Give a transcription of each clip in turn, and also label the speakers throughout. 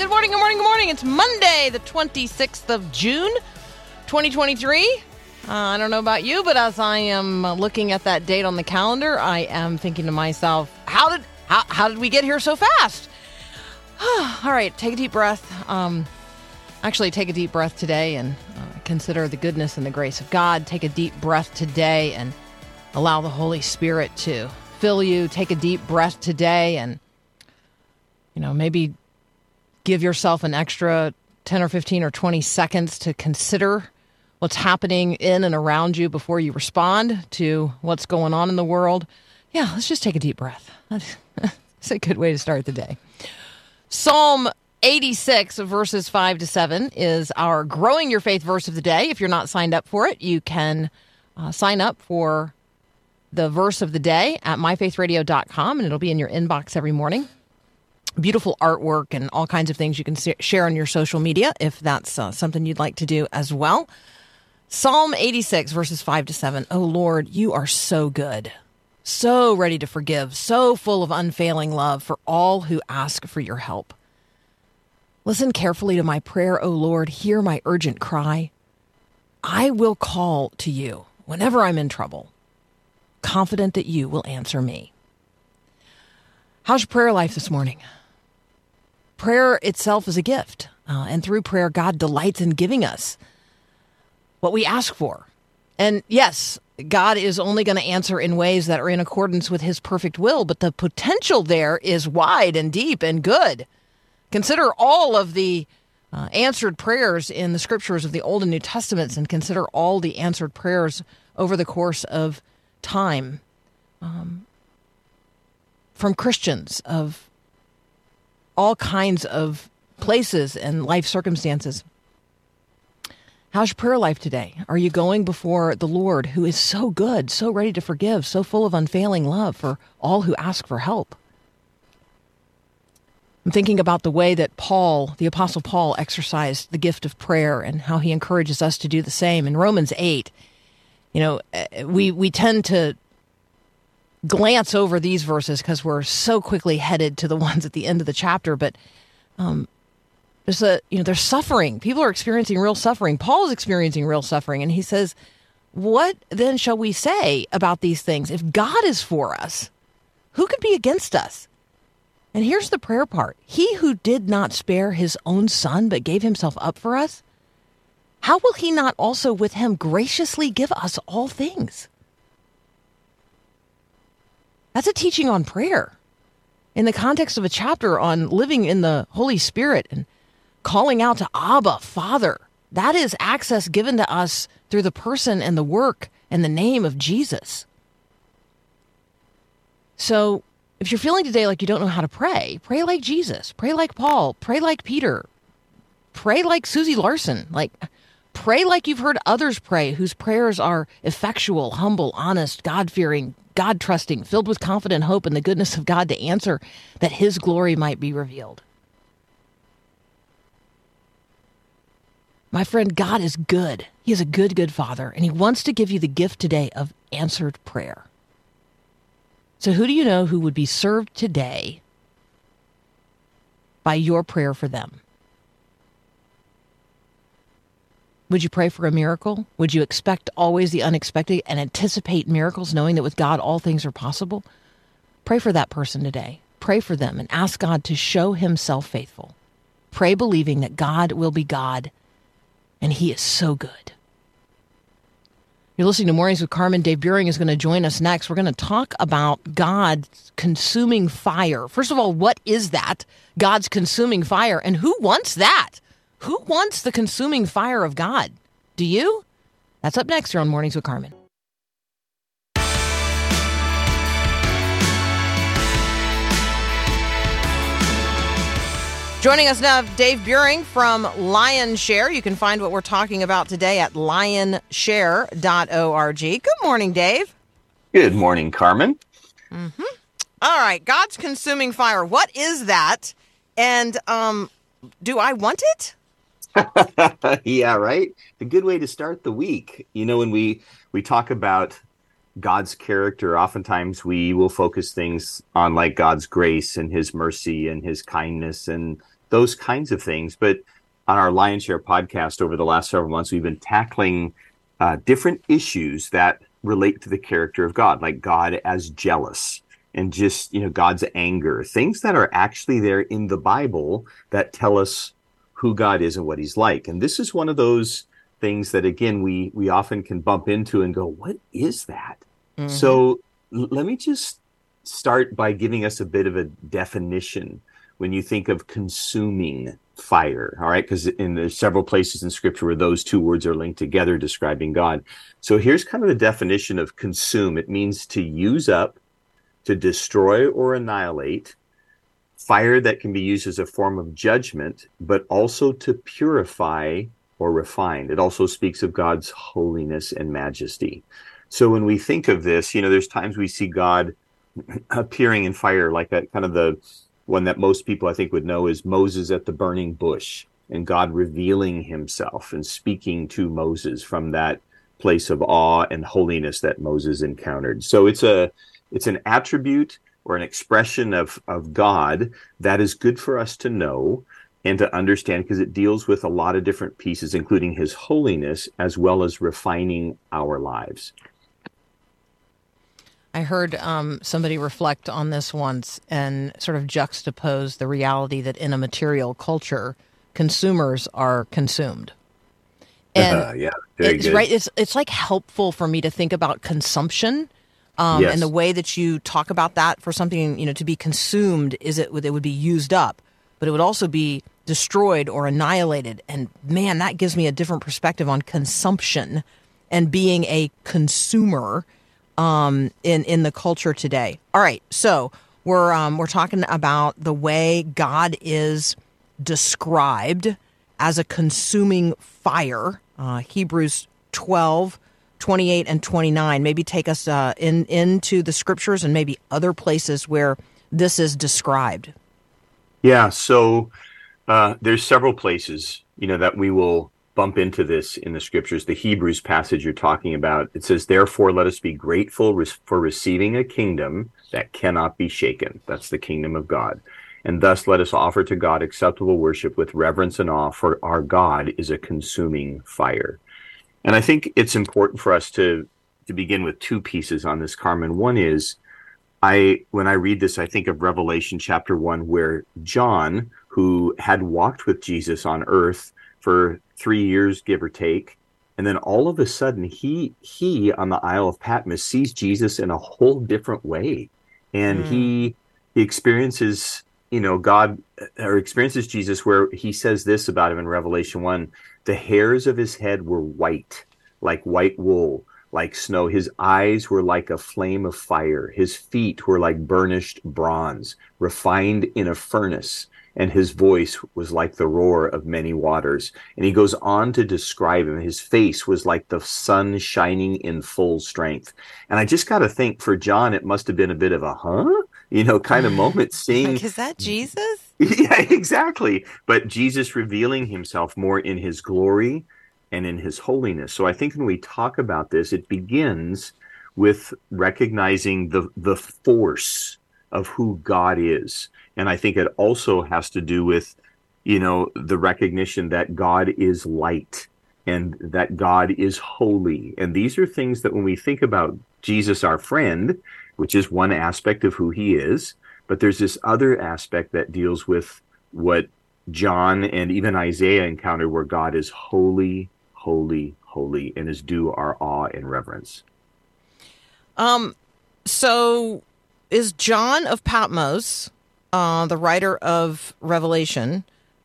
Speaker 1: Good morning, good morning, good morning. It's Monday, the 26th of June, 2023. Uh, I don't know about you, but as I am uh, looking at that date on the calendar, I am thinking to myself, how did how, how did we get here so fast? All right, take a deep breath. Um, actually, take a deep breath today and uh, consider the goodness and the grace of God. Take a deep breath today and allow the Holy Spirit to fill you. Take a deep breath today and, you know, maybe give yourself an extra 10 or 15 or 20 seconds to consider what's happening in and around you before you respond to what's going on in the world. Yeah, let's just take a deep breath. That's a good way to start the day. Psalm 86, verses 5 to 7, is our Growing Your Faith verse of the day. If you're not signed up for it, you can uh, sign up for the verse of the day at myfaithradio.com, and it'll be in your inbox every morning. Beautiful artwork and all kinds of things you can share on your social media if that's uh, something you'd like to do as well. Psalm 86, verses 5 to 7. Oh Lord, you are so good, so ready to forgive, so full of unfailing love for all who ask for your help. Listen carefully to my prayer, O Lord. Hear my urgent cry. I will call to you whenever I'm in trouble, confident that you will answer me. How's your prayer life this morning? Prayer itself is a gift, uh, and through prayer, God delights in giving us what we ask for. And yes, God is only going to answer in ways that are in accordance with his perfect will, but the potential there is wide and deep and good. Consider all of the uh, answered prayers in the scriptures of the Old and New Testaments and consider all the answered prayers over the course of time um, from Christians of all kinds of places and life circumstances. How's your prayer life today? Are you going before the Lord, who is so good, so ready to forgive, so full of unfailing love for all who ask for help? I'm thinking about the way that Paul, the Apostle Paul, exercised the gift of prayer and how he encourages us to do the same. In Romans 8, you know, eh, we, we tend to glance over these verses because we're so quickly headed to the ones at the end of the chapter, but um, there's a you know there's suffering. People are experiencing real suffering. Paul is experiencing real suffering and he says what then shall we say about these things? If god is for us who could be against us? And here's the prayer part. He who did not spare his own son but gave himself up for us how will he not also with him graciously give us all things that's a teaching on prayer. In the context of a chapter on living in the holy spirit and calling out to Abba, Father. That is access given to us through the person and the work and the name of Jesus. So, if you're feeling today like you don't know how to pray, pray like Jesus, pray like Paul, pray like Peter, pray like Susie Larson, like pray like you've heard others pray whose prayers are effectual, humble, honest, God fearing, God trusting, filled with confident hope in the goodness of God to answer that his glory might be revealed. My friend, God is good. He is a good, good father, and he wants to give you the gift today of answered prayer. So, who do you know who would be served today by your prayer for them? Would you pray for a miracle? Would you expect always the unexpected and anticipate miracles, knowing that with God all things are possible? Pray for that person today. Pray for them and ask God to show himself faithful. Pray believing that God will be God and he is so good. You're listening to Mornings with Carmen. Dave Buehring is going to join us next. We're going to talk about God's consuming fire. First of all, what is that? God's consuming fire, and who wants that? Who wants the consuming fire of God? Do you? That's up next here on Mornings with Carmen. Joining us now, Dave Buehring from Lionshare. You can find what we're talking about today at lionshare.org. Good morning, Dave.
Speaker 2: Good morning, Carmen.
Speaker 1: All right, God's consuming fire. What is that? And um, do I want it?
Speaker 2: yeah, right. A good way to start the week. You know, when we we talk about God's character, oftentimes we will focus things on like God's grace and His mercy and His kindness and those kinds of things. But on our Lionshare podcast over the last several months, we've been tackling uh, different issues that relate to the character of God, like God as jealous and just you know God's anger, things that are actually there in the Bible that tell us who God is and what He's like. And this is one of those things that again we we often can bump into and go, "What is that?" Mm-hmm. So l- let me just start by giving us a bit of a definition when you think of consuming fire all right because in there's several places in scripture where those two words are linked together describing god so here's kind of the definition of consume it means to use up to destroy or annihilate fire that can be used as a form of judgment but also to purify or refine it also speaks of god's holiness and majesty so when we think of this you know there's times we see god appearing in fire like that kind of the one that most people I think would know is Moses at the burning bush and God revealing himself and speaking to Moses from that place of awe and holiness that Moses encountered. So it's a it's an attribute or an expression of of God that is good for us to know and to understand because it deals with a lot of different pieces including his holiness as well as refining our lives.
Speaker 1: I heard um, somebody reflect on this once and sort of juxtapose the reality that in a material culture, consumers are consumed. And
Speaker 2: Uh, yeah,
Speaker 1: it's
Speaker 2: good.
Speaker 1: right. It's it's like helpful for me to think about consumption, um,
Speaker 2: Yes.
Speaker 1: and the way that you talk about that for something you know to be consumed is it would- it would be used up, but it would also be destroyed or annihilated. And man, that gives me a different perspective on consumption and being a consumer um, in in the culture today. All right, so we're um, we're talking about the way God is described as a consuming fire. Uh, Hebrews 12, 28, and 29. Maybe take us uh, in into the scriptures and maybe other places where this is described.
Speaker 2: Yeah, so uh, there's several places, you know, that we will bump into this in the scriptures. The Hebrews passage you're talking about, it says, "Therefore, let us be grateful re- for receiving a kingdom that cannot be shaken." That's the kingdom of God. And thus, let us offer to God acceptable worship with reverence and awe, for our God is a consuming fire. And I think it's important for us to to begin with two pieces on this, Carmen. One is I when I read this, I think of Revelation chapter one, where John, who had walked with Jesus on earth for three years, give or take, and then all of a sudden he he on the Isle of Patmos sees Jesus in a whole different way. And he he experiences, you know, God or experiences Jesus where he says this about him in Revelation one, the hairs of his head were white, like white wool like snow. His eyes were like a flame of fire. His feet were like burnished bronze, refined in a furnace. And his voice was like the roar of many waters. And he goes on to describe him. His face was like the sun shining in full strength. And I just got to think for John, it must have been a bit of a, huh? You know, kind of moment seeing
Speaker 1: Like, is that Jesus?
Speaker 2: yeah, exactly. But Jesus revealing himself more in his glory and in his holiness. So I think when we talk about this, it begins with recognizing the the force of who God is. And I think it also has to do with, you know, the recognition that God is light and that God is holy. And these are things that when we think about Jesus, our friend, which is one aspect of who he is, but there's this other aspect that deals with what John and even Isaiah encountered where God is holy, holy, holy, and is due our awe and reverence.
Speaker 1: Um, so is John of Patmos, uh, the writer of Revelation,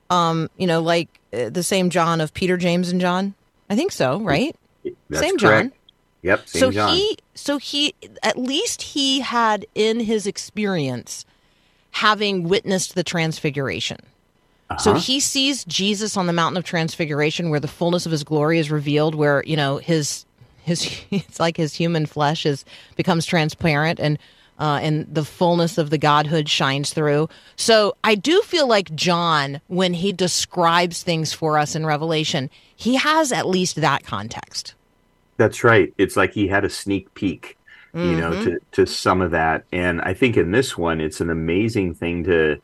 Speaker 1: Um, you know, like uh, the same John of Peter, James, and John. I think so, right?
Speaker 2: That's
Speaker 1: same
Speaker 2: correct.
Speaker 1: John.
Speaker 2: Yep, same
Speaker 1: so
Speaker 2: John.
Speaker 1: he so he at least he had in his experience having witnessed the transfiguration so
Speaker 2: Uh-huh.
Speaker 1: he sees jesus on the mountain of transfiguration where the fullness of his glory is revealed where you know his his it's like his human flesh is becomes transparent and uh, and the fullness of the godhood shines through so i do feel like john when he describes things for us in revelation he has at least that context
Speaker 2: That's right. It's like he had a sneak peek, you know,
Speaker 1: Mm-hmm.
Speaker 2: to, to some of that. And I think in this one, it's an amazing thing to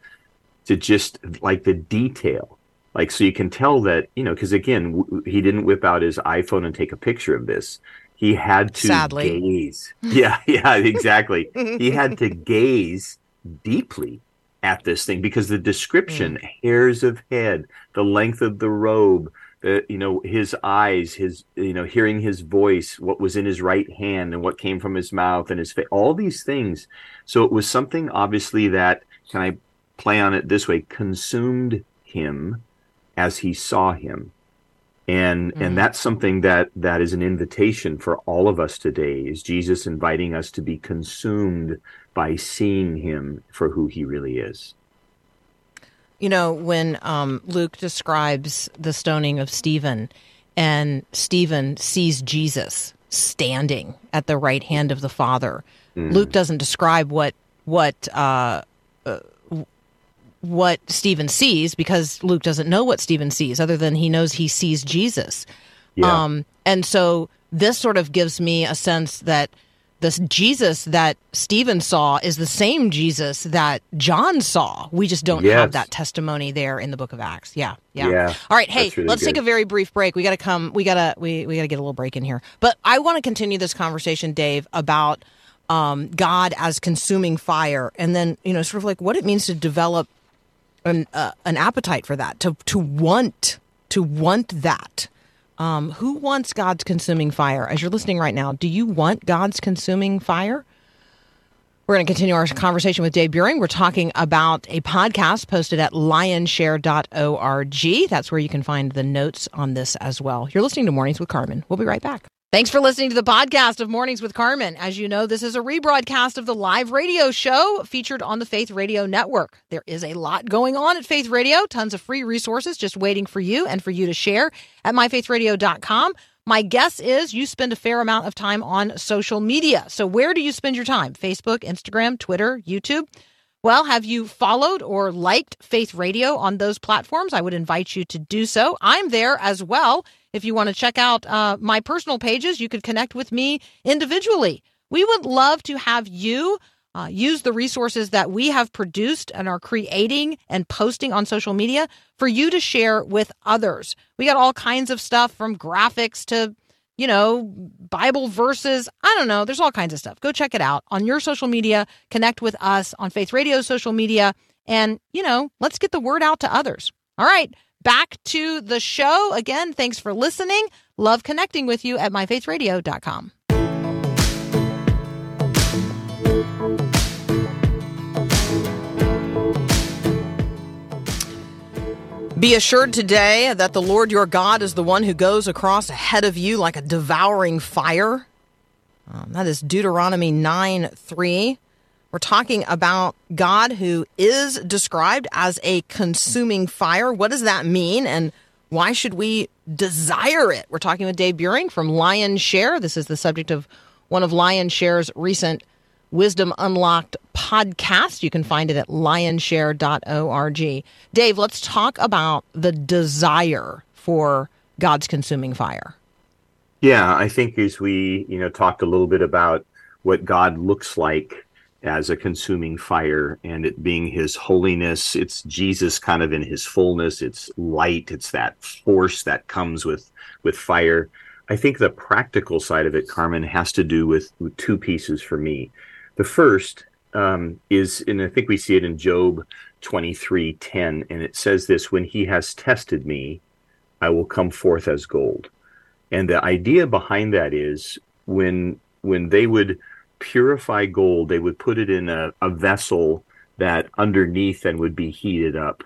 Speaker 2: to just like the detail. Like, so you can tell that, you know, because again, w- he didn't whip out his iPhone and take a picture of this. He had to
Speaker 1: Sadly.
Speaker 2: gaze. Yeah, yeah, exactly. he had to gaze deeply at this thing because the description
Speaker 1: Mm.
Speaker 2: hairs of head, the length of the robe, uh, you know, his eyes, his, you know, hearing his voice, what was in his right hand and what came from his mouth and his face, all these things. So it was something obviously that, can I play on it this way, consumed him as he saw him. And
Speaker 1: Mhm.
Speaker 2: and that's something that that is an invitation for all of us today is Jesus inviting us to be consumed by seeing him for who he really is.
Speaker 1: You know when um, luke describes the stoning of stephen and stephen sees jesus standing at the right hand of the father luke doesn't describe what what uh, uh, what stephen sees because luke doesn't know what stephen sees other than he knows he sees jesus
Speaker 2: Yeah.
Speaker 1: um, and so this sort of gives me a sense that this Jesus that Stephen saw is the same Jesus that John saw. We just don't have that testimony there in the book of Acts. Yeah. Yeah.
Speaker 2: Yeah,
Speaker 1: All right. Hey,
Speaker 2: really
Speaker 1: let's take a very brief break. We got to come, we got to, we, we got to get a little break in here. But I want to continue this conversation, Dave, about um, God as consuming fire and then, you know, sort of like what it means to develop an, uh, an appetite for that, to, to want, to want that. Um, who wants God's consuming fire? As you're listening right now, do you want God's consuming fire? We're going to continue our conversation with Dave Buehring. We're talking about a podcast posted at lionshare.org. That's where you can find the notes on this as well. You're listening to Mornings with Carmen. We'll be right back. Thanks for listening to the podcast of Mornings with Carmen. As you know, this is a rebroadcast of the live radio show featured on the Faith Radio Network. There is a lot going on at Faith Radio, tons of free resources just waiting for you and for you to share at myfaithradio.com. My guess is you spend a fair amount of time on social media. So, where do you spend your time? Facebook, Instagram, Twitter, YouTube? Well, have you followed or liked Faith Radio on those platforms? I would invite you to do so. I'm there as well. If you want to check out uh, my personal pages, you could connect with me individually. We would love to have you uh, use the resources that we have produced and are creating and posting on social media for you to share with others. We got all kinds of stuff from graphics to you know, Bible verses. I don't know. There's all kinds of stuff. Go check it out on your social media. Connect with us on Faith Radio social media. And, you know, let's get the word out to others. All right. Back to the show. Again, thanks for listening. Love connecting with you at myfaithradio.com. Be assured today that the Lord your God is the one who goes across ahead of you like a devouring fire. Um, that is Deuteronomy 9 3. We're talking about God who is described as a consuming fire. What does that mean? And why should we desire it? We're talking with Dave Buehring from Lionshare. This is the subject of one of Lionshare's recent Wisdom Unlocked podcast. You can find it at lionshare.org. Dave, let's talk about the desire for God's consuming fire.
Speaker 2: Yeah, I think as we, you know, talked a little bit about what God looks like as a consuming fire and it being his holiness, it's Jesus kind of in his fullness, it's light, it's that force that comes with with fire. I think the practical side of it, Carmen, has to do with, two pieces for me. The first um, is, and I think we see it in Job 23 10, and it says this when he has tested me, I will come forth as gold. And the idea behind that is when when they would purify gold, they would put it in a, a vessel that underneath then would be heated up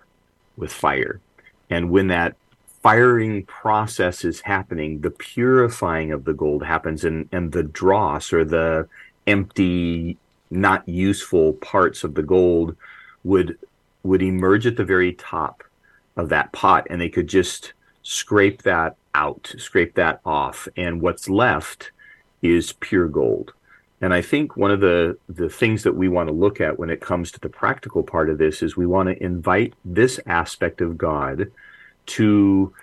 Speaker 2: with fire. And when that firing process is happening, the purifying of the gold happens, and, and the dross or the empty, not useful parts of the gold would would emerge at the very top of that pot, and they could just scrape that out, scrape that off, and what's left is pure gold. And I think one of the the things that we want to look at when it comes to the practical part of this is we want to invite this aspect of God to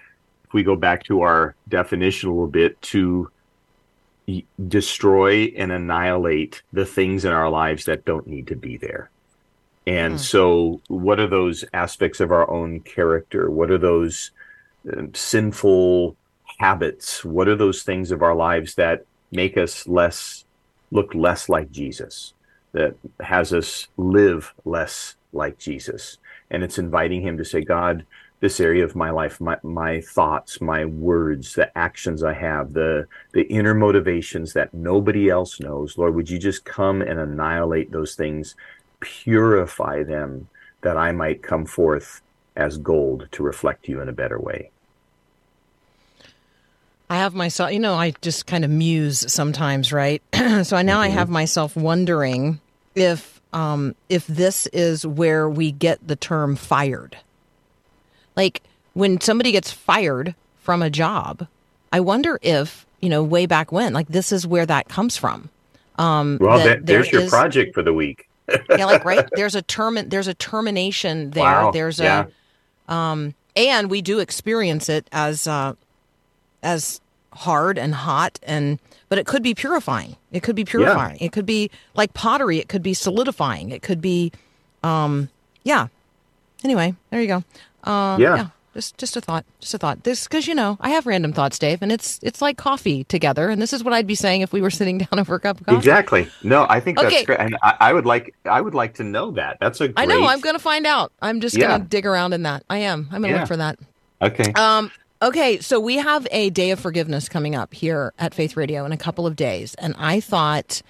Speaker 2: if we go back to our definition a little bit to destroy and annihilate the things in our lives that don't need to be there. And so what are those aspects of our own character? What are those um, sinful habits? What are those things of our lives that make us less look less like Jesus? That has us live less like Jesus? And it's inviting him to say, God, this area of my life, my, my thoughts, my words, the actions I have, the the inner motivations that nobody else knows, Lord, would you just come and annihilate those things, purify them, that I might come forth as gold to reflect you in a better way.
Speaker 1: I have myself, you know, I just kind of muse sometimes, right? so I now I have myself wondering if um if this is where we get the term fired. Like when somebody gets fired from a job, I wonder if, you know, way back when, like this is where that comes from. Um
Speaker 2: Well, that there's
Speaker 1: there
Speaker 2: your
Speaker 1: is-
Speaker 2: project for the week.
Speaker 1: yeah, like right? There's a term there's a termination there.
Speaker 2: Wow,
Speaker 1: There's
Speaker 2: yeah.
Speaker 1: a um and we do experience it as uh as hard and hot and but it could be purifying. It could be purifying. It could be like pottery. It could be solidifying. It could be um yeah. Anyway there you go uh
Speaker 2: Yeah.
Speaker 1: just just a thought just a thought this because you know i have random thoughts dave and it's it's like coffee together and this is what i'd be saying if we were sitting down over a cup of coffee
Speaker 2: Exactly. No, I think that's
Speaker 1: Okay.
Speaker 2: great, and I, I would like I would like to know that. That's a great.
Speaker 1: i know i'm gonna find out i'm just
Speaker 2: Yeah.
Speaker 1: gonna dig around in that i am i'm gonna
Speaker 2: Yeah.
Speaker 1: look for that
Speaker 2: Okay.
Speaker 1: Um, okay, so we have a day of forgiveness coming up here at Faith Radio in a couple of days, and I thought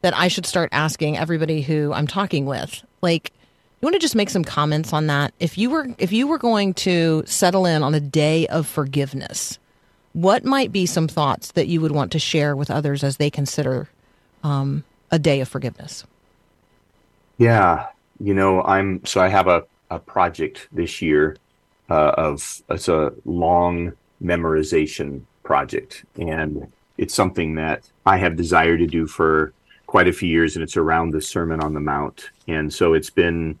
Speaker 1: that I should start asking everybody who I'm talking with, like, you want to just make some comments on that? If you were if you were going to settle in on a day of forgiveness, what might be some thoughts that you would want to share with others as they consider um, a day of forgiveness?
Speaker 2: Yeah, you know, I'm so I have a, a project this year uh, of it's a long memorization project, and it's something that I have desired to do for quite a few years, and it's around the Sermon on the Mount, and so it's been,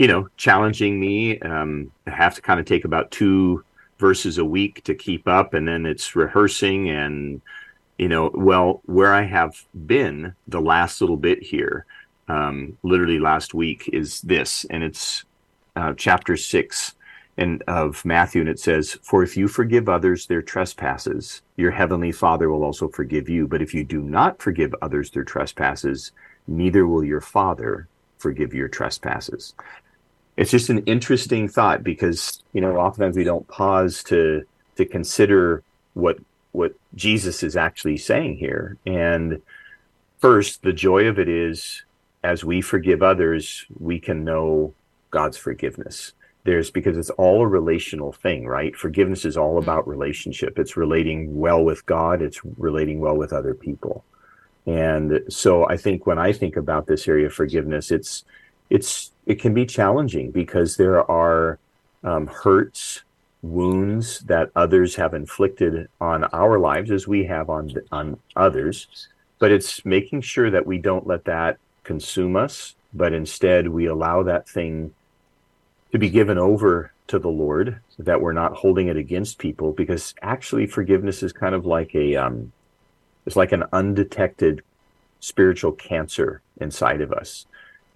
Speaker 2: you know, challenging me. Um, I have to kind of take about two verses a week to keep up, and then it's rehearsing and you know, well, where I have been the last little bit here, um, literally last week, is this, and it's uh, chapter six and of Matthew, and it says, "For if you forgive others their trespasses, your heavenly Father will also forgive you. But if you do not forgive others their trespasses, neither will your Father forgive your trespasses." It's just an interesting thought because you know oftentimes we don't pause to to consider what what Jesus is actually saying here. And first, the joy of it is as we forgive others, we can know God's forgiveness. There's because it's all a relational thing, right? Forgiveness is all mm-hmm. about relationship. It's relating well with God, it's relating well with other people. And so I think when I think about this area of forgiveness, it's it's it can be challenging because there are um, hurts, wounds that others have inflicted on our lives as we have on on others. But it's making sure that we don't let that consume us but instead we allow that thing to be given over to the lord that we're not holding it against people because actually forgiveness is kind of like a um it's like an undetected spiritual cancer inside of us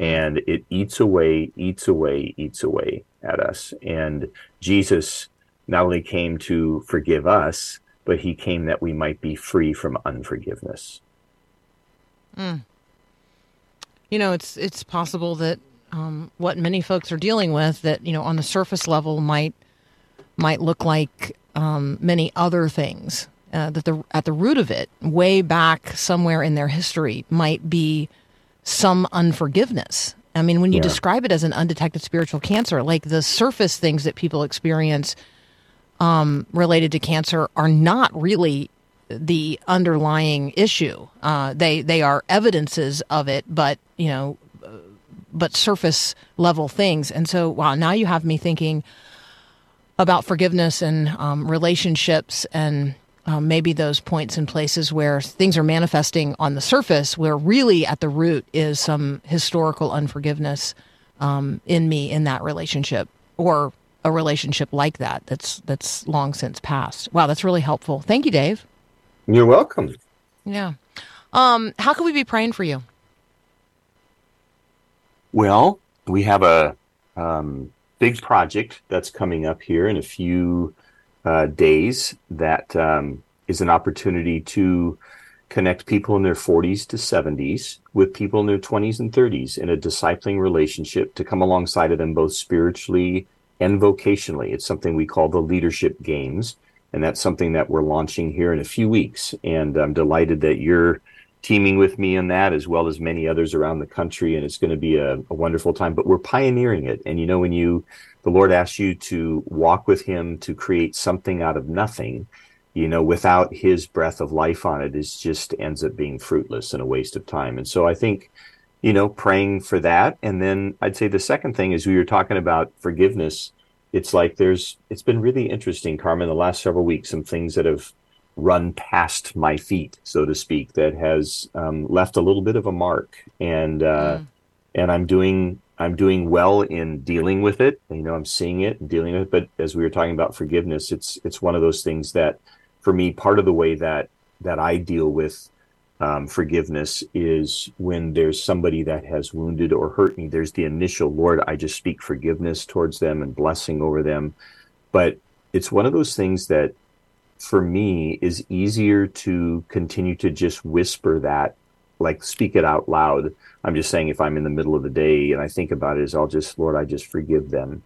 Speaker 2: and it eats away eats away eats away at us and jesus not only came to forgive us, but he came that we might be free from unforgiveness.
Speaker 1: You know, it's it's possible that um, what many folks are dealing with that you know on the surface level might might look like um, many other things. Uh, that the at the root of it, way back somewhere in their history, might be some unforgiveness. I mean, when you
Speaker 2: Yeah.
Speaker 1: describe it as an undetected spiritual cancer, like the surface things that people experience um, related to cancer are not really the underlying issue. Uh, they they are evidences of it, but you know, uh, but surface level things. And so, wow, now you have me thinking about forgiveness and um, relationships and um, maybe those points and places where things are manifesting on the surface, where really at the root is some historical unforgiveness um, in me in that relationship or a relationship like that that's that's long since passed. Wow, that's really helpful. Thank you, Dave.
Speaker 2: You're welcome.
Speaker 1: Yeah. Um, how can we be praying for you?
Speaker 2: Well, we have a um, big project that's coming up here in a few uh, days that um, is an opportunity to connect people in their 40s to 70s with people in their 20s and 30s in a discipling relationship to come alongside of them both spiritually and vocationally. It's something we call the Leadership Games, and that's something that we're launching here in a few weeks. And I'm delighted that you're teaming with me on that as well as many others around the country and it's going to be a, a wonderful time. But we're pioneering it. And you know when you the lord asks you to walk with him to create something out of nothing you know without his breath of life on it it just ends up being fruitless and a waste of time. And so i think you know praying for that. And then i'd say the second thing is we were talking about forgiveness. It's like there's it's been really interesting carmen the last several weeks some things that have run past my feet, so to speak, that has um, left a little bit of a mark, and uh, and I'm doing I'm doing well in dealing with it. You know, I'm seeing it and dealing with it. But as we were talking about forgiveness, it's it's one of those things that, for me, part of the way that that I deal with um, forgiveness is when there's somebody that has wounded or hurt me. There's the initial Lord, I just speak forgiveness towards them and blessing over them, but it's one of those things that for me is easier to continue to just whisper that like speak it out loud. I'm just saying if i'm in the middle of the day and i think about it is i'll just lord i just forgive them.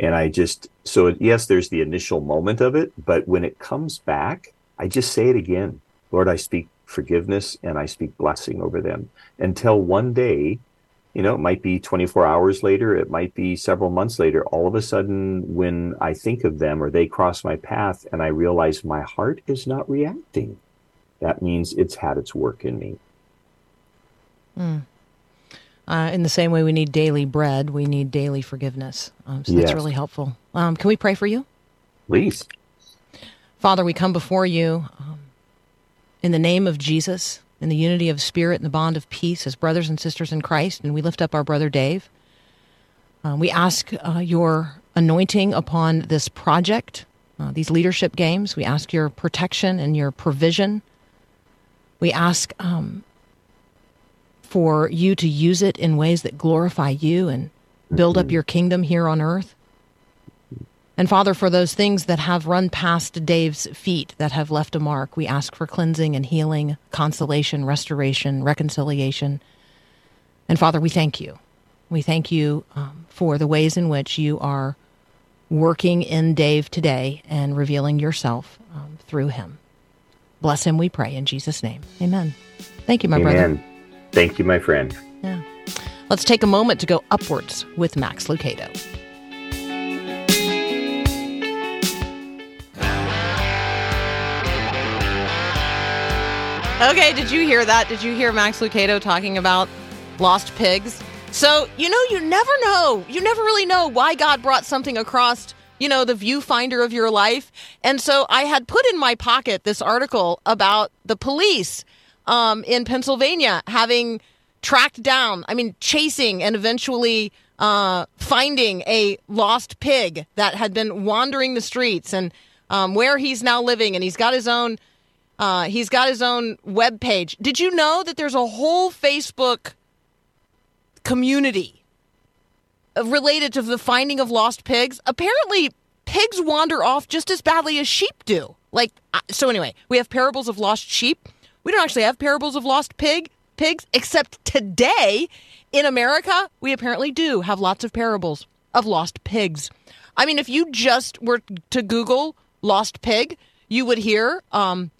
Speaker 2: And i just so it, yes there's the initial moment of it but when it comes back i just say it again. Lord i speak forgiveness and i speak blessing over them. Until one day you know, it might be 24 hours later, it might be several months later. All of a sudden, when I think of them or they cross my path and I realize my heart is not reacting, that means it's had its work in me.
Speaker 1: Uh, in the same way we need daily bread, we need daily forgiveness. Um, so
Speaker 2: Yes.
Speaker 1: that's really helpful. Um, can we pray for you?
Speaker 2: Please.
Speaker 1: Father, we come before you um, in the name of Jesus, in the unity of spirit and the bond of peace as brothers and sisters in Christ, and we lift up our brother Dave. Uh, we ask uh, your anointing upon this project, uh, these leadership games. We ask your protection and your provision. We ask um, for you to use it in ways that glorify you and build up your kingdom here on earth. And Father, for those things that have run past Dave's feet that have left a mark, we ask for cleansing and healing, consolation, restoration, reconciliation. And Father, we thank you. We thank you um, for the ways in which you are working in Dave today and revealing yourself um, through him. Bless him, we pray, in Jesus' name. Amen. Thank you, my brother.
Speaker 2: Amen. Thank you, my friend.
Speaker 1: Yeah. Let's take a moment to go upwards with Max Lucado. Okay, did you hear that? Did you hear Max Lucado talking about lost pigs? So, you know, you never know. You never really know why God brought something across, you know, the viewfinder of your life. And so I had put in my pocket this article about the police um, in Pennsylvania having tracked down, I mean, chasing and eventually uh, finding a lost pig that had been wandering the streets and um, where he's now living. And he's got his own. Uh, he's got his own web page. Did you know that there's a whole Facebook community related to the finding of lost pigs? Apparently, pigs wander off just as badly as sheep do. Like, uh, so anyway, we have parables of lost sheep. We don't actually have parables of lost pig pigs, except today in America, we apparently do have lots of parables of lost pigs. I mean, if you just were to Google lost pig, you would hear um,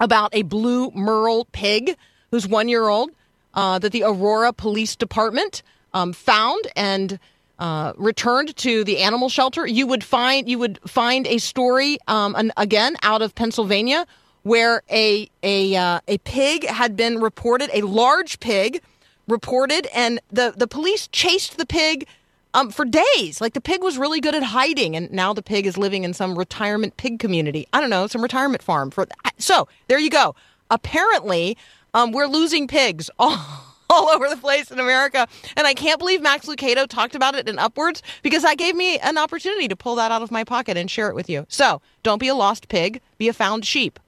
Speaker 1: about a blue merle pig who's one year old uh, that the Aurora Police Department um, found and uh, returned to the animal shelter, you would find you would find a story um, an, again out of Pennsylvania where a a uh, a pig had been reported, a large pig reported, and the the police chased the pig um, for days. Like the pig was really good at hiding, and now the pig is living in some retirement pig community. I don't know, some retirement farm. For so there you go. Apparently, um, we're losing pigs all, all over the place in America, and I can't believe Max Lucado talked about it in Upwards because that gave me an opportunity to pull that out of my pocket and share it with you. So don't be a lost pig, be a found sheep.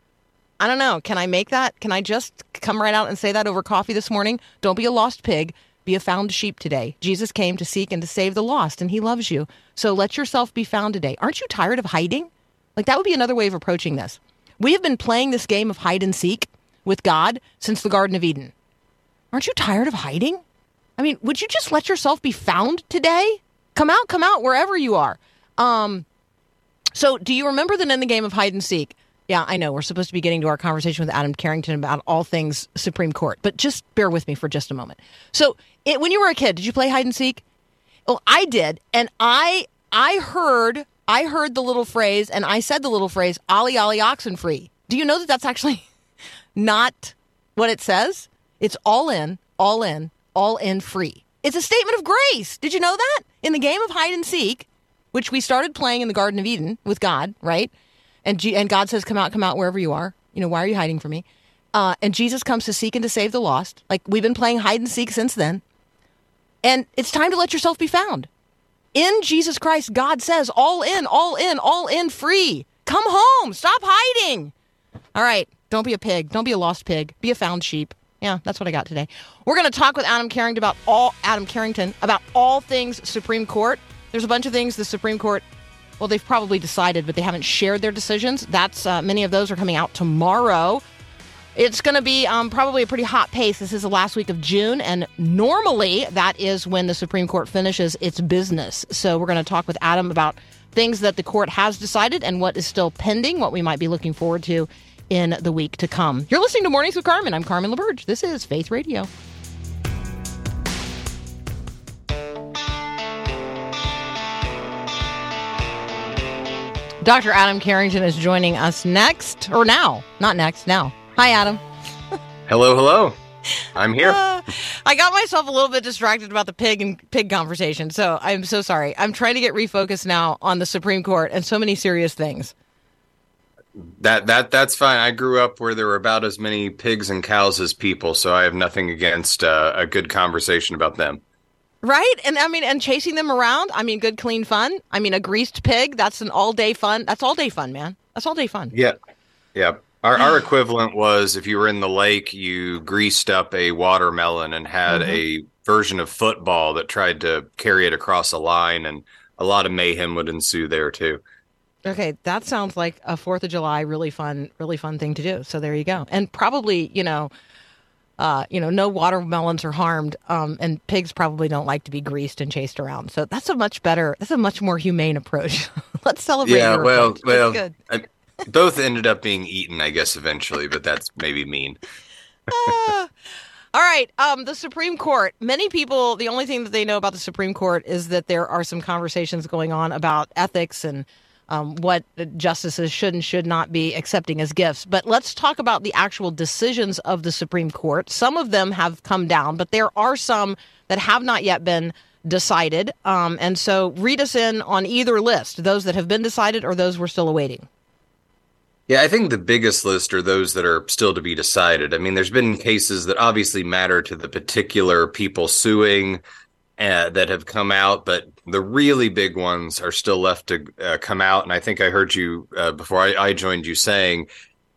Speaker 1: I don't know. Can I make that? Can I just come right out and say that over coffee this morning? Don't be a lost pig. Be a found sheep today. Jesus came to seek and to save the lost, and he loves you. So let yourself be found today. Aren't you tired of hiding? Like, that would be another way of approaching this. We have been playing this game of hide and seek with God since the Garden of Eden. Aren't you tired of hiding? I mean, would you just let yourself be found today? Come out, come out wherever you are. Um, so, do you remember that in the game of hide and seek? Yeah, I know we're supposed to be getting to our conversation with Adam Carrington about all things Supreme Court, but just bear with me for just a moment. So, it, when you were a kid, did you play hide and seek? Oh, I did, and I I heard I heard the little phrase, and I said the little phrase, "Ollie Ollie oxen free." Do you know that that's actually not what it says? It's all in, all in, all in free. It's a statement of grace. Did you know that? In the game of hide and seek, which we started playing in the Garden of Eden with God, right? And G- and God says, "Come out, come out, wherever you are." You know, why are you hiding from me? Uh, and Jesus comes to seek and to save the lost. Like we've been playing hide and seek since then. And it's time to let yourself be found. In Jesus Christ, God says, all in, all in, all in, free. Come home. Stop hiding. All right. Don't be a pig. Don't be a lost pig. Be a found sheep. Yeah, that's what I got today. We're going to talk with Adam Carrington about all Adam Carrington about all things Supreme Court. There's a bunch of things the Supreme Court well, they've probably decided, but they haven't shared their decisions. That's uh, many of those are coming out tomorrow. It's going to be um, probably a pretty hot pace. This is the last week of June, and normally that is when the Supreme Court finishes its business. So we're going to talk with Adam about things that the court has decided and what is still pending, what we might be looking forward to in the week to come. You're listening to Mornings with Carmen. I'm Carmen LaBerge. This is Faith Radio. Dr. Adam Carrington is joining us next, or now, not next, now. Hi, Adam.
Speaker 3: Hello, hello. I'm here.
Speaker 1: Uh, I got myself a little bit distracted about the pig and pig conversation, so I'm so sorry. I'm trying to get refocused now on the Supreme Court and so many serious things.
Speaker 3: That that that's fine. I grew up where there were about as many pigs and cows as people, so I have nothing against uh, a good conversation about them.
Speaker 1: Right? And I mean, and chasing them around, I mean, good, clean fun. I mean, a greased pig, that's an all day fun. That's all day fun, man. That's all day fun.
Speaker 3: Yeah, yeah. Our our equivalent was if you were in the lake, you greased up a watermelon and had
Speaker 1: Mhm.
Speaker 3: a version of football that tried to carry it across a line, and a lot of mayhem would ensue there too.
Speaker 1: Okay, that sounds like a Fourth of July really fun, really fun thing to do. So there you go. And probably, you know, uh, you know, no watermelons are harmed, um, and pigs probably don't like to be greased and chased around. So that's a much better, that's a much more humane approach. Let's celebrate.
Speaker 3: yeah, well,
Speaker 1: approach. That's
Speaker 3: well,
Speaker 1: good.
Speaker 3: I- both ended up being eaten, I guess, eventually, but that's maybe mean.
Speaker 1: Ah. All right. Um, the Supreme Court. Many people, the only thing that they know about the Supreme Court is that there are some conversations going on about ethics and um, what justices should and should not be accepting as gifts. But let's talk about the actual decisions of the Supreme Court. Some of them have come down, but there are some that have not yet been decided. Um, and so read us in on either list those that have been decided or those we're still awaiting.
Speaker 3: Yeah, I think the biggest list are those that are still to be decided. I mean, there's been cases that obviously matter to the particular people suing uh, that have come out, but the really big ones are still left to uh, come out. And I think I heard you uh, before I, I joined you saying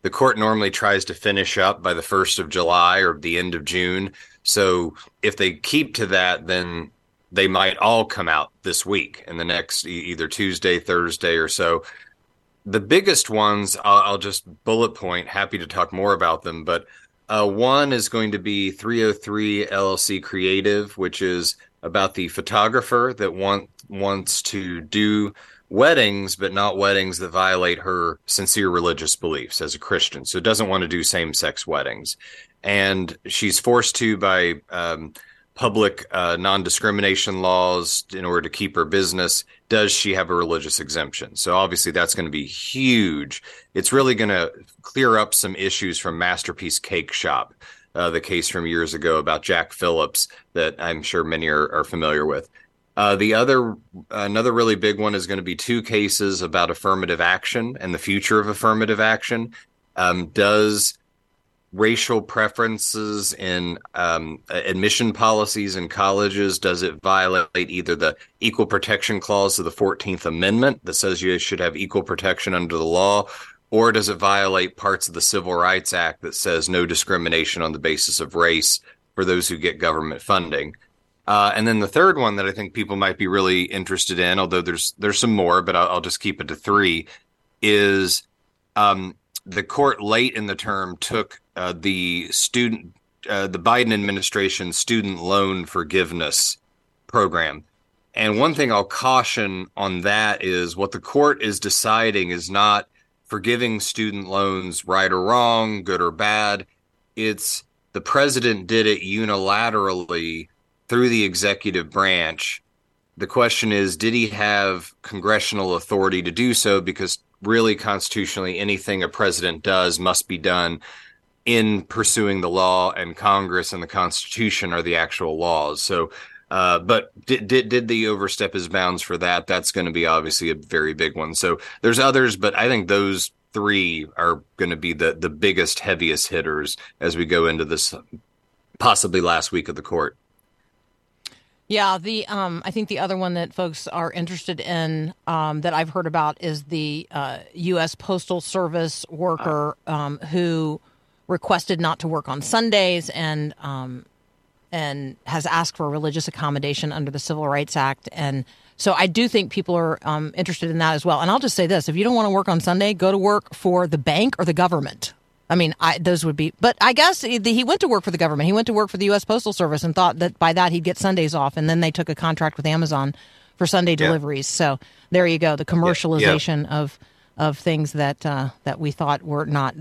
Speaker 3: the court normally tries to finish up by the 1st of July or the end of June. So if they keep to that, then they might all come out this week in the next either Tuesday, Thursday, or so the biggest ones I'll, I'll just bullet point happy to talk more about them but uh, one is going to be 303 llc creative which is about the photographer that want, wants to do weddings but not weddings that violate her sincere religious beliefs as a christian. So doesn't want to do same-sex weddings. And she's forced to by um, public uh, non-discrimination laws in order to keep her business. Does she have a religious exemption? So obviously that's going to be huge. It's really going to clear up some issues from Masterpiece Cakeshop uh, the case from years ago about jack phillips that i'm sure many are, are familiar with uh, the other another really big one is going to be two cases about affirmative action and the future of affirmative action um, does racial preferences in um, admission policies in colleges? Does it violate either the equal protection clause of the 14th Amendment that says you should have equal protection under the law? Or does it violate parts of the Civil Rights Act that says no discrimination on the basis of race for those who get government funding? Uh, and then the third one that I think people might be really interested in, although there's there's some more, but I'll, I'll just keep it to three, is um, the court late in the term took uh, the student, uh, the Biden administration student loan forgiveness program. And one thing I'll caution on that is what the court is deciding is not forgiving student loans right or wrong, good or bad. It's the president did it unilaterally through the executive branch. The question is, did he have congressional authority to do so? Because really, constitutionally, anything a president does must be done in pursuing the law and Congress and the Constitution are the actual laws. So, uh, but did, did did the overstep his bounds for that? That's going to be obviously a very big one. So there's others, but I think those three are going to be the the biggest, heaviest hitters as we go into this possibly last week of the court.
Speaker 1: Yeah, the um, I think the other one that folks are interested in um, that I've heard about is the uh, U.S. Postal Service worker um, who requested not to work on Sundays and um, and has asked for religious accommodation under the Civil Rights Act. And so I do think people are um, interested in that as well. And I'll just say this: if you don't want to work on Sunday, go to work for the bank or the government. I mean, I, those would be. But I guess he went to work for the government. He went to work for the U.S. Postal Service and thought that by that he'd get Sundays off. And then they took a contract with Amazon for Sunday deliveries. Yeah. So there you go, the commercialization yeah. Yeah. of of things that uh, that we thought were not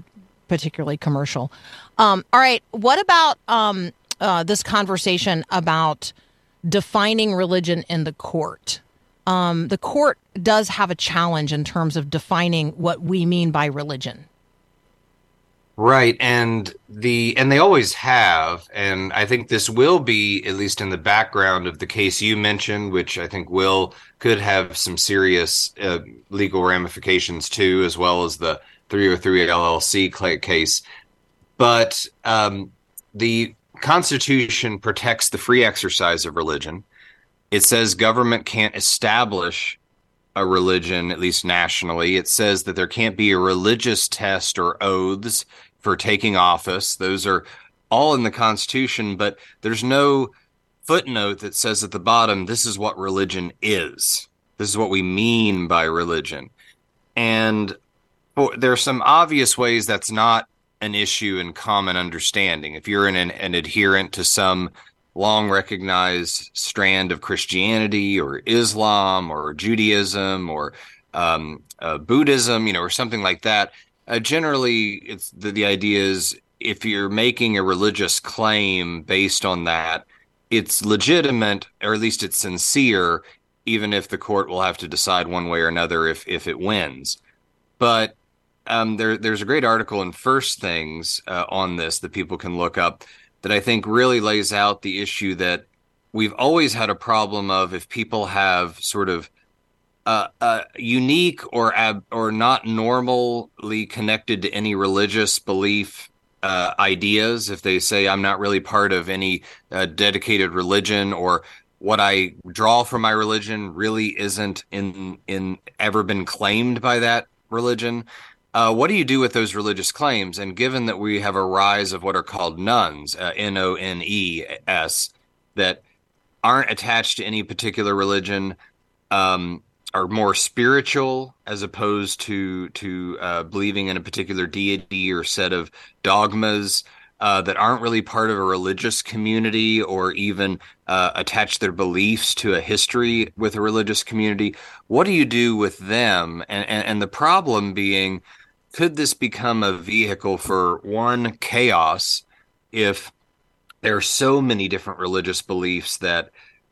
Speaker 1: particularly commercial. Um, all right, what about um, uh, this conversation about defining religion in the court? Um, the court does have a challenge in terms of defining what we mean by religion.
Speaker 3: Right, and the and they always have, and I think this will be at least in the background of the case you mentioned, which I think will could have some serious uh, legal ramifications too, as well as the 303 LLC case. But um, the Constitution protects the free exercise of religion. It says government can't establish a religion, at least nationally. It says that there can't be a religious test or oaths for taking office. Those are all in the Constitution, but there's no footnote that says at the bottom, this is what religion is. This is what we mean by religion. And there are some obvious ways that's not an issue in common understanding. If you're an, an adherent to some long recognized strand of Christianity or Islam or Judaism or um, uh, Buddhism, you know, or something like that, uh, generally it's the, the idea is if you're making a religious claim based on that, it's legitimate or at least it's sincere, even if the court will have to decide one way or another if if it wins. But um, there, there's a great article in First Things uh, on this that people can look up that I think really lays out the issue that we've always had a problem of if people have sort of uh, uh, unique or ab- or not normally connected to any religious belief uh, ideas. If they say I'm not really part of any uh, dedicated religion, or what I draw from my religion really isn't in in ever been claimed by that religion, uh, what do you do with those religious claims? And given that we have a rise of what are called nones, uh, N O N E S, that aren't attached to any particular religion, um, are more spiritual as opposed to to uh, believing in a particular deity or set of dogmas uh, that aren't really part of a religious community or even uh, attach their beliefs to a history with a religious community. What do you do with them? And and, and the problem being could this become a vehicle for one chaos if there are so many different religious beliefs that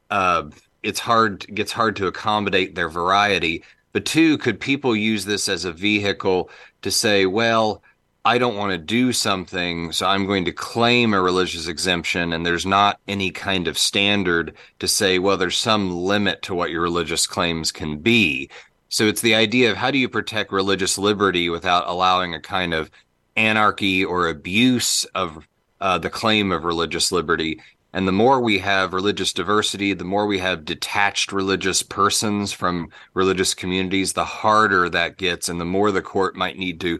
Speaker 3: uh, it's hard gets hard to accommodate their variety. But two, could people use this as a vehicle to say, well, I don't want to do something, so I'm going to claim a religious exemption, and there's not any kind of standard to say, well, there's some limit to what your religious claims can be. So it's the idea of how do you protect religious liberty without allowing a kind of anarchy or abuse of uh, the claim of religious liberty. And the more we have religious diversity, the more we have detached religious persons from religious communities, the harder that gets, and the more the court might need to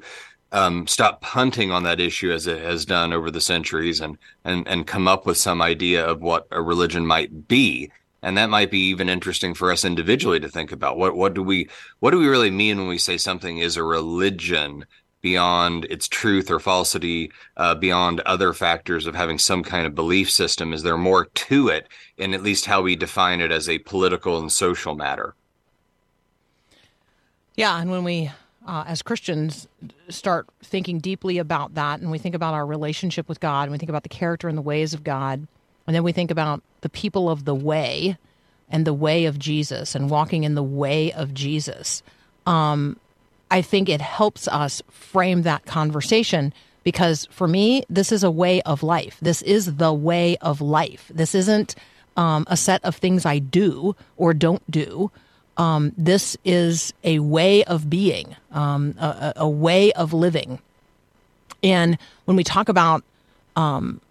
Speaker 3: um, stop punting on that issue as it has done over the centuries, and and and come up with some idea of what a religion might be. And that might be even interesting for us individually to think about. What what do we what do we really mean when we say something is a religion? beyond its truth or falsity, uh, beyond other factors of having some kind of belief system? Is there more to it in at least how we define it as a political and social matter?
Speaker 1: Yeah, and when we, uh, as Christians, start thinking deeply about that, and we think about our relationship with God, and we think about the character and the ways of God, and then we think about the people of the way and the way of Jesus and walking in the way of Jesus. Um, I think it helps us frame that conversation because for me, this is a way of life. This is the way of life. This isn't um, a set of things I do or don't do. Um, this is a way of being, um, a, a, way of living. And when we talk about um,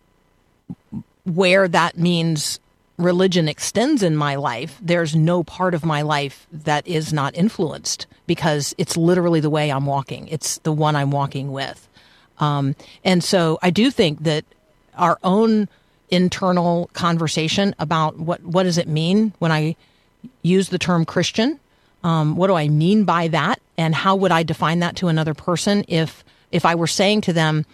Speaker 1: where that means religion extends in my life, there's no part of my life that is not influenced because it's literally the way I'm walking. It's the one I'm walking with. Um, and so I do think that our own internal conversation about what, what does it mean when I use the term Christian? Um, what do I mean by that? And how would I define that to another person if, if I were saying to them,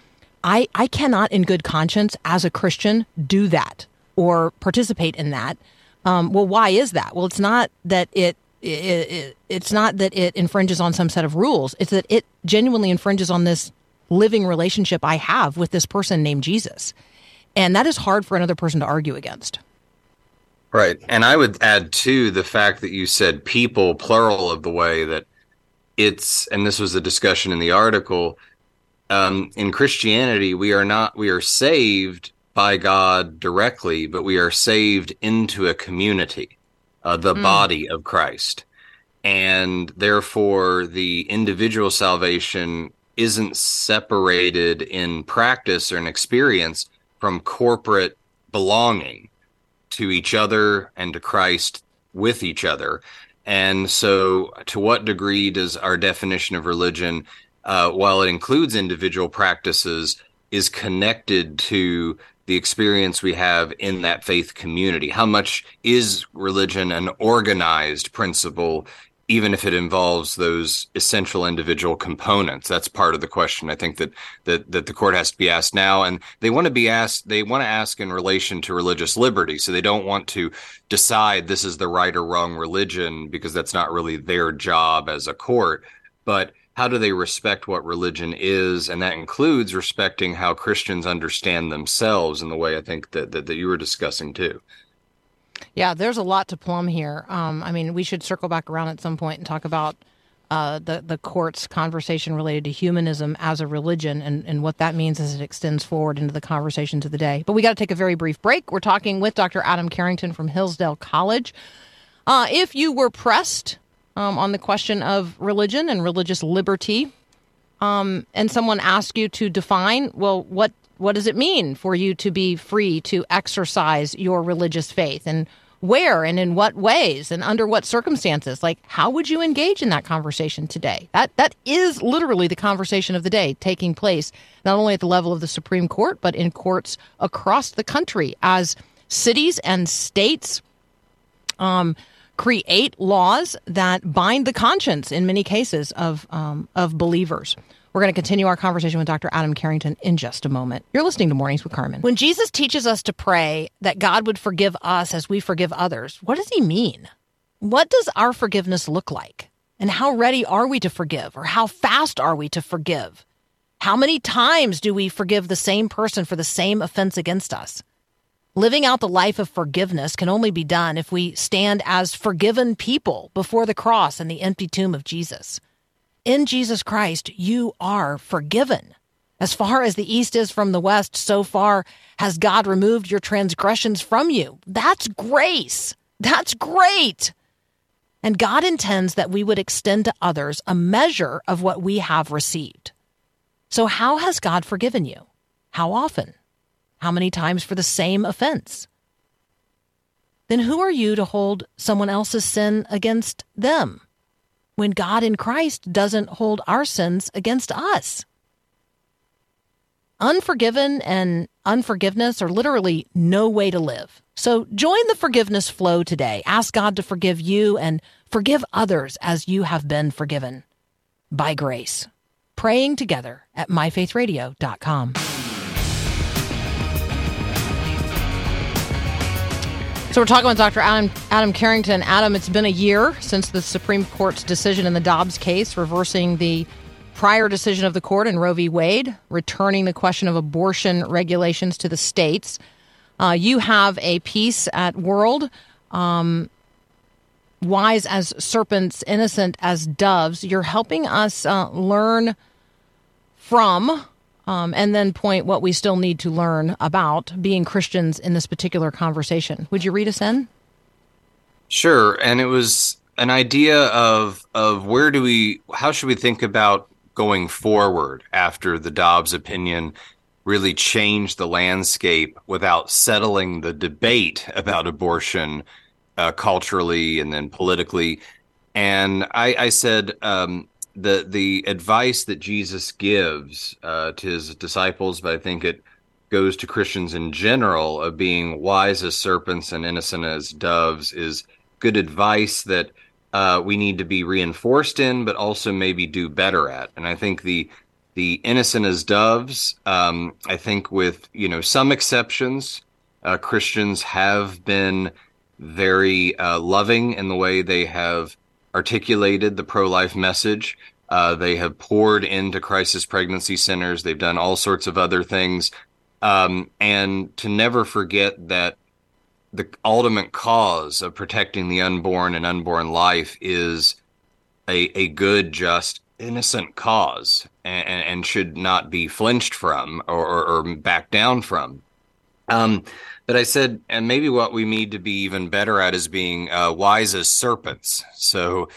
Speaker 1: I, I cannot in good conscience as a Christian do that or participate in that. Um, well, why is that? Well, it's not that it, it, it, it's not that it infringes on some set of rules. It's that it genuinely infringes on this living relationship I have with this person named Jesus, and that is hard for another person to argue against.
Speaker 3: Right, and I would add too the fact that you said people plural of the way that it's, and this was a discussion in the article. Um, in Christianity, we are not we are saved by God directly, but we are saved into a community, uh, the mm. body of Christ. And therefore, the individual salvation isn't separated in practice or in experience from corporate belonging to each other and to Christ with each other. And so, to what degree does our definition of religion, uh, while it includes individual practices, is connected to the experience we have in that faith community. How much is religion an organized principle, even if it involves those essential individual components? That's part of the question. I think that that that the court has to be asked now, and they want to be asked. They want to ask in relation to religious liberty, so they don't want to decide this is the right or wrong religion because that's not really their job as a court, but how do they respect what religion is and that includes respecting how christians understand themselves in the way i think that that, that you were discussing too
Speaker 1: yeah there's a lot to plumb here um, i mean we should circle back around at some point and talk about uh, the the court's conversation related to humanism as a religion and, and what that means as it extends forward into the conversations of the day. But we got to take a very brief break. We're talking with Dr. Adam Carrington from Hillsdale College. Uh, if you were pressed um, on the question of religion and religious liberty, um, and someone asks you to define, well, what what does it mean for you to be free to exercise your religious faith, and where and in what ways and under what circumstances? Like, how would you engage in that conversation today? That that is literally the conversation of the day taking place not only at the level of the Supreme Court, but in courts across the country as cities and states. Um, create laws that bind the conscience in many cases of um, of believers. We're going to continue our conversation with Dr. Adam Carrington in just a moment. You're listening to Mornings with Carmen. When Jesus teaches us to pray that God would forgive us as we forgive others, what does he mean? What does our forgiveness look like? And how ready are we to forgive? Or how fast are we to forgive? How many times do we forgive the same person for the same offense against us? Living out the life of forgiveness can only be done if we stand as forgiven people before the cross and the empty tomb of Jesus. In Jesus Christ, you are forgiven. As far as the east is from the west, so far has God removed your transgressions from you. That's grace. That's great. And God intends that we would extend to others a measure of what we have received. So, how has God forgiven you? How often? How many times for the same offense? Then who are you to hold someone else's sin against them when God in Christ doesn't hold our sins against us? Unforgiven and unforgiveness are literally no way to live. So join the forgiveness flow today. Ask God to forgive you and forgive others as you have been forgiven by grace. Praying together at myfaithradio.com. So we're talking with Dr. Adam Adam Carrington. Adam, it's been a year since the Supreme Court's decision in the Dobbs case reversing the prior decision of the court in Roe v. Wade, returning the question of abortion regulations to the states. Uh, you have a piece at World, um, Wise as Serpents, Innocent as Doves. You're helping us uh, learn from um, and then point what we still need to learn about being Christians in this particular conversation. Would you read us in?
Speaker 3: Sure, and it was an idea of of where do we how should we think about going forward after the Dobbs opinion really changed the landscape without settling the debate about abortion uh, culturally and then politically. And I, I said um, the the advice that Jesus gives uh, to his disciples, but I think it goes to Christians in general of being wise as serpents and innocent as doves is good advice that uh, we need to be reinforced in, but also maybe do better at. And I think the the innocent as doves, um, I think with you know some exceptions, uh, Christians have been very uh, loving in the way they have articulated the pro life message. Uh, they have poured into crisis pregnancy centers. They've done all sorts of other things. Um, and to never forget that the ultimate cause of protecting the unborn and unborn life is a, a good, just, innocent cause and, and should not be flinched from or, or, or backed down from. Um, but I said, and maybe what we need to be even better at is being uh, wise as serpents. So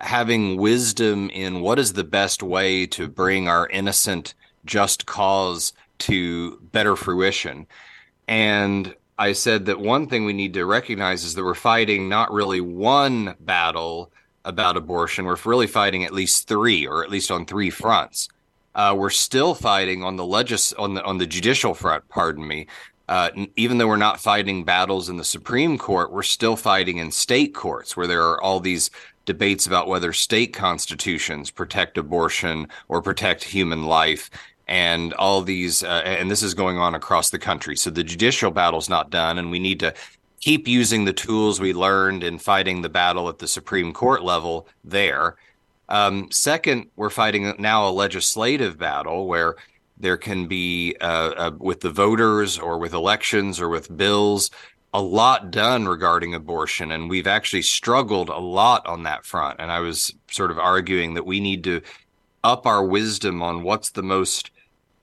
Speaker 3: having wisdom in what is the best way to bring our innocent, just cause to better fruition. And I said that one thing we need to recognize is that we're fighting not really one battle about abortion. We're really fighting at least three, or at least on three fronts. Uh, we're still fighting on the legis on the on the judicial front. Pardon me uh, even though we're not fighting battles in the Supreme Court, we're still fighting in state courts where there are all these debates about whether state constitutions protect abortion or protect human life and all these uh, and this is going on across the country. So the judicial battle's not done and we need to keep using the tools we learned in fighting the battle at the supreme court level there. Um, second we're fighting now a legislative battle where there can be uh, uh, with the voters or with elections or with bills a lot done regarding abortion. And we've actually struggled a lot on that front. And i was sort of arguing that we need to up our wisdom on what's the most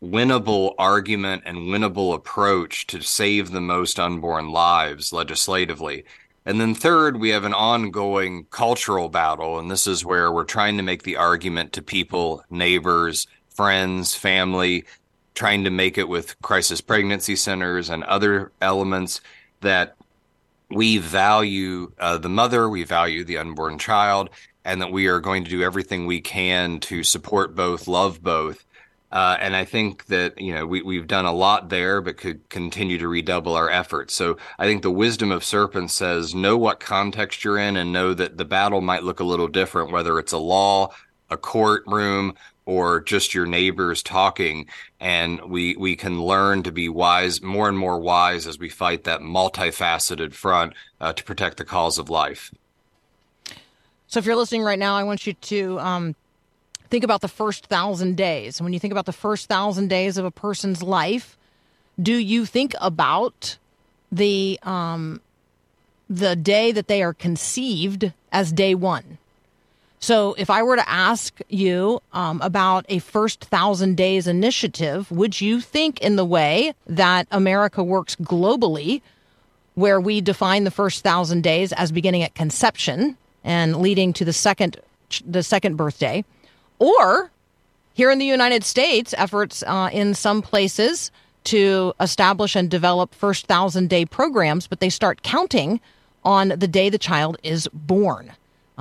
Speaker 3: winnable argument and winnable approach to save the most unborn lives legislatively. And then third we have an ongoing cultural battle. And this is where we're trying to make the argument to people neighbors friends, family, trying to make it with crisis pregnancy centers and other elements that we value uh, the mother, we value the unborn child, and that we are going to do everything we can to support both, love both. Uh, and I think that you know we we've done a lot there, but could continue to redouble our efforts. So I think the wisdom of serpents says know what context you're in, and know that the battle might look a little different, whether it's a law, a courtroom, or just your neighbors talking and we we can learn to be wise more and more wise as we fight that multifaceted front uh, to protect the cause of life
Speaker 1: so if you're listening right now i want you to um, think about the first thousand days when you think about the first thousand days of a person's life do you think about the um, the day that they are conceived as day one. So, if I were to ask you um, about a first thousand days initiative, would you think in the way that America works globally, where we define the first thousand days as beginning at conception and leading to the second the second birthday, or here in the United States, efforts uh, in some places to establish and develop first thousand day programs, but they start counting on the day the child is born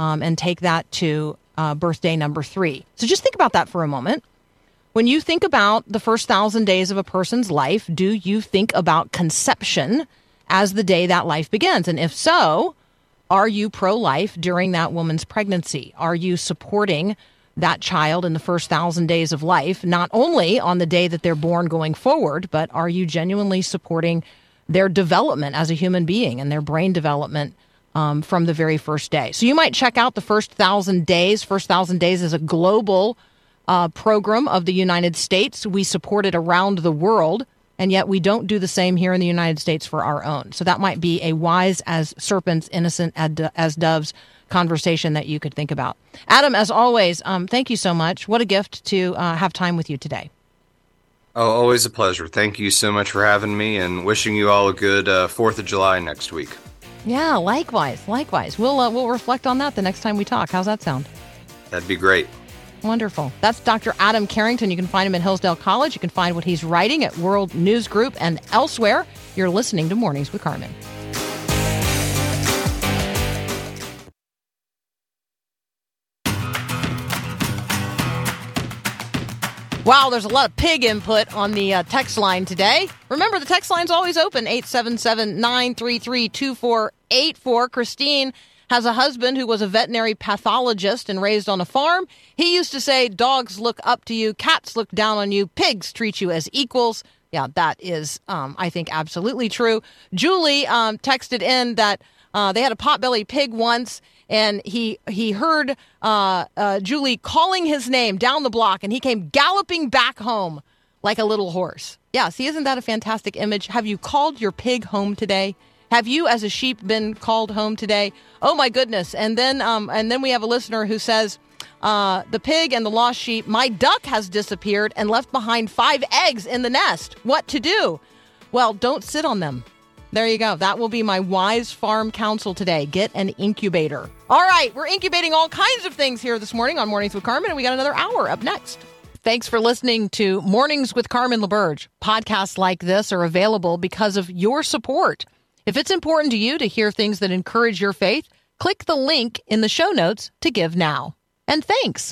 Speaker 1: um, and take that to uh, birthday number three. So just think about that for a moment. When you think about the first thousand days of a person's life, do you think about conception as the day that life begins? And if so, are you pro life during that woman's pregnancy? Are you supporting that child in the first thousand days of life, not only on the day that they're born going forward, but are you genuinely supporting their development as a human being and their brain development um, from the very first day? So you might check out the first thousand days. First thousand days is a global uh, program of the United States. We support it around the world. And yet we don't do the same here in the United States for our own. So that might be a wise as serpents, innocent as doves conversation that you could think about. Adam, as always, um, thank you so much. What a gift to uh, have time with you today.
Speaker 3: Oh, always a pleasure. Thank you so much for having me and wishing you all a good uh, 4th of July next week.
Speaker 1: Yeah, likewise. Likewise. We'll, uh, we'll reflect on that the next time we talk. How's that sound?
Speaker 3: That'd be great.
Speaker 1: Wonderful. That's Dr. Adam Carrington. You can find him at Hillsdale College. You can find what he's writing at World News Group and elsewhere. You're listening to Mornings with Carmen. Wow, there's a lot of pig input on the uh, text line today. Remember, the text line's always open 877 933 2484. Christine has a husband who was a veterinary pathologist and raised on a farm. He used to say, Dogs look up to you, cats look down on you, pigs treat you as equals. Yeah, that is, um, I think, absolutely true. Julie um, texted in that uh, they had a potbelly pig once, and he he heard uh, uh, Julie calling his name down the block, and he came galloping back home like a little horse. Yeah, see, isn't that a fantastic image? Have you called your pig home today? Have you, as a sheep, been called home today? Oh my goodness! And then, um, and then we have a listener who says, uh, "The pig and the lost sheep. My duck has disappeared and left behind five eggs in the nest. What to do?" Well, don't sit on them. There you go. That will be my wise farm counsel today. Get an incubator. All right, we're incubating all kinds of things here this morning on Mornings with Carmen, and we got another hour up next. Thanks for listening to Mornings with Carmen LaBerge. Podcasts like this are available because of your support. If it's important to you to hear things that encourage your faith, click the link in the show notes to give now. And thanks.